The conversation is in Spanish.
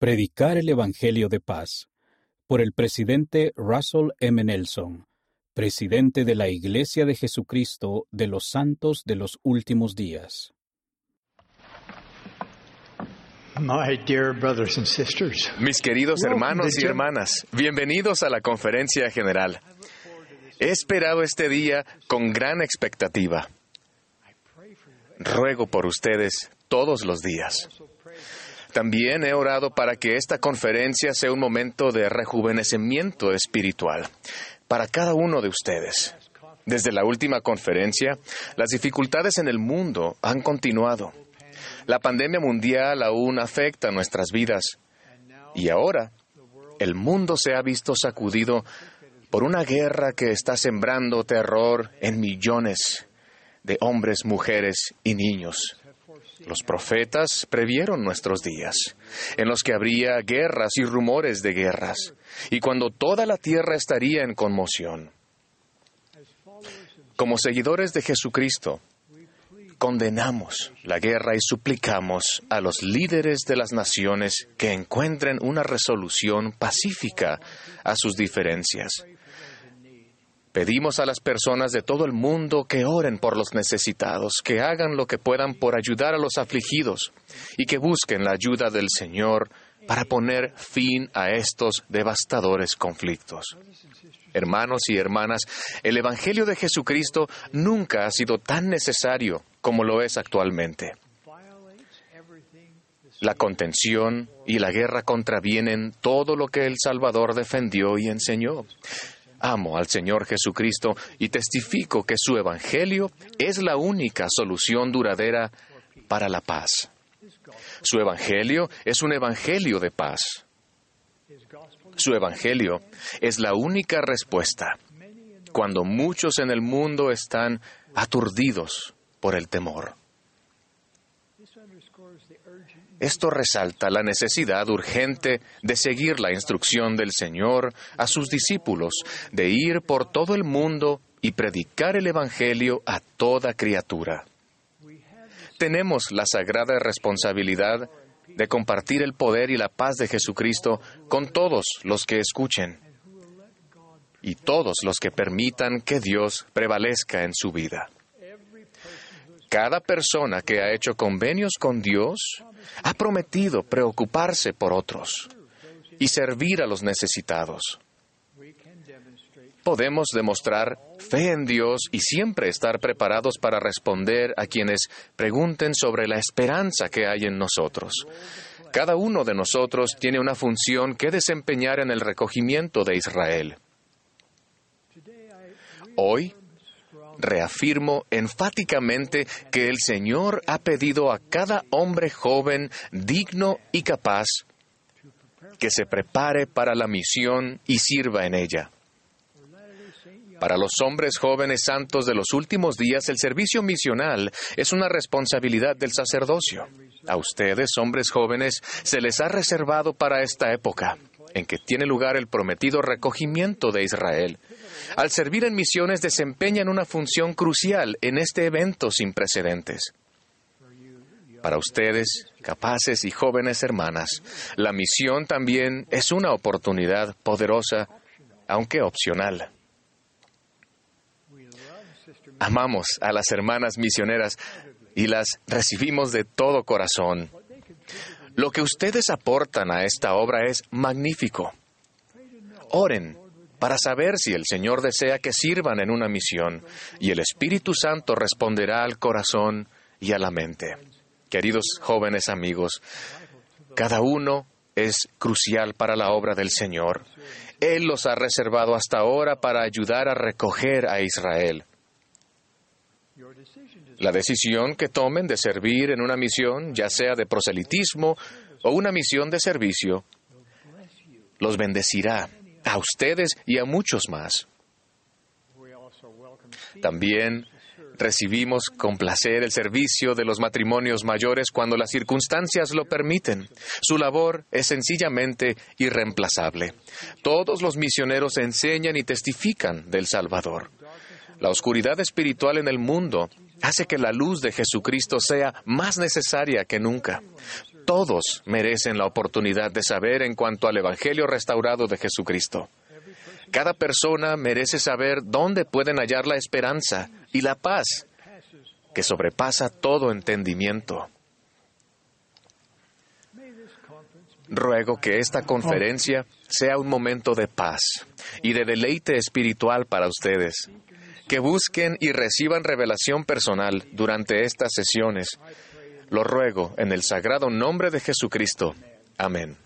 Predicar el Evangelio de Paz por el presidente Russell M. Nelson, presidente de la Iglesia de Jesucristo de los Santos de los Últimos Días. My dear brothers and sisters, Mis queridos hermanos y hermanas, bienvenidos a la conferencia general. He esperado este día con gran expectativa. Ruego por ustedes todos los días. También he orado para que esta conferencia sea un momento de rejuvenecimiento espiritual para cada uno de ustedes. Desde la última conferencia, las dificultades en el mundo han continuado. La pandemia mundial aún afecta nuestras vidas. Y ahora, el mundo se ha visto sacudido por una guerra que está sembrando terror en millones de hombres, mujeres y niños. Los profetas previeron nuestros días, en los que habría guerras y rumores de guerras, y cuando toda la tierra estaría en conmoción. Como seguidores de Jesucristo, condenamos la guerra y suplicamos a los líderes de las naciones que encuentren una resolución pacífica a sus diferencias. Pedimos a las personas de todo el mundo que oren por los necesitados, que hagan lo que puedan por ayudar a los afligidos y que busquen la ayuda del Señor para poner fin a estos devastadores conflictos. Hermanos y hermanas, el Evangelio de Jesucristo nunca ha sido tan necesario como lo es actualmente. La contención y la guerra contravienen todo lo que el Salvador defendió y enseñó. Amo al Señor Jesucristo y testifico que su Evangelio es la única solución duradera para la paz. Su Evangelio es un Evangelio de paz. Su Evangelio es la única respuesta cuando muchos en el mundo están aturdidos por el temor. Esto resalta la necesidad urgente de seguir la instrucción del Señor a sus discípulos, de ir por todo el mundo y predicar el Evangelio a toda criatura. Tenemos la sagrada responsabilidad de compartir el poder y la paz de Jesucristo con todos los que escuchen y todos los que permitan que Dios prevalezca en su vida. Cada persona que ha hecho convenios con Dios ha prometido preocuparse por otros y servir a los necesitados. Podemos demostrar fe en Dios y siempre estar preparados para responder a quienes pregunten sobre la esperanza que hay en nosotros. Cada uno de nosotros tiene una función que desempeñar en el recogimiento de Israel. Hoy reafirmo enfáticamente que el Señor ha pedido a cada hombre joven, digno y capaz, que se prepare para la misión y sirva en ella. Para los hombres jóvenes santos de los últimos días, el servicio misional es una responsabilidad del sacerdocio. A ustedes, hombres jóvenes, se les ha reservado para esta época, en que tiene lugar el prometido recogimiento de Israel. Al servir en misiones desempeñan una función crucial en este evento sin precedentes. Para ustedes, capaces y jóvenes hermanas, la misión también es una oportunidad poderosa, aunque opcional. Amamos a las hermanas misioneras y las recibimos de todo corazón. Lo que ustedes aportan a esta obra es magnífico. Oren para saber si el Señor desea que sirvan en una misión y el Espíritu Santo responderá al corazón y a la mente. Queridos jóvenes amigos, cada uno es crucial para la obra del Señor. Él los ha reservado hasta ahora para ayudar a recoger a Israel. La decisión que tomen de servir en una misión, ya sea de proselitismo o una misión de servicio, los bendecirá a ustedes y a muchos más. También recibimos con placer el servicio de los matrimonios mayores cuando las circunstancias lo permiten. Su labor es sencillamente irreemplazable. Todos los misioneros enseñan y testifican del Salvador. La oscuridad espiritual en el mundo hace que la luz de Jesucristo sea más necesaria que nunca. Todos merecen la oportunidad de saber en cuanto al Evangelio restaurado de Jesucristo. Cada persona merece saber dónde pueden hallar la esperanza y la paz que sobrepasa todo entendimiento. Ruego que esta conferencia sea un momento de paz y de deleite espiritual para ustedes, que busquen y reciban revelación personal durante estas sesiones. Lo ruego en el sagrado nombre de Jesucristo. Amén.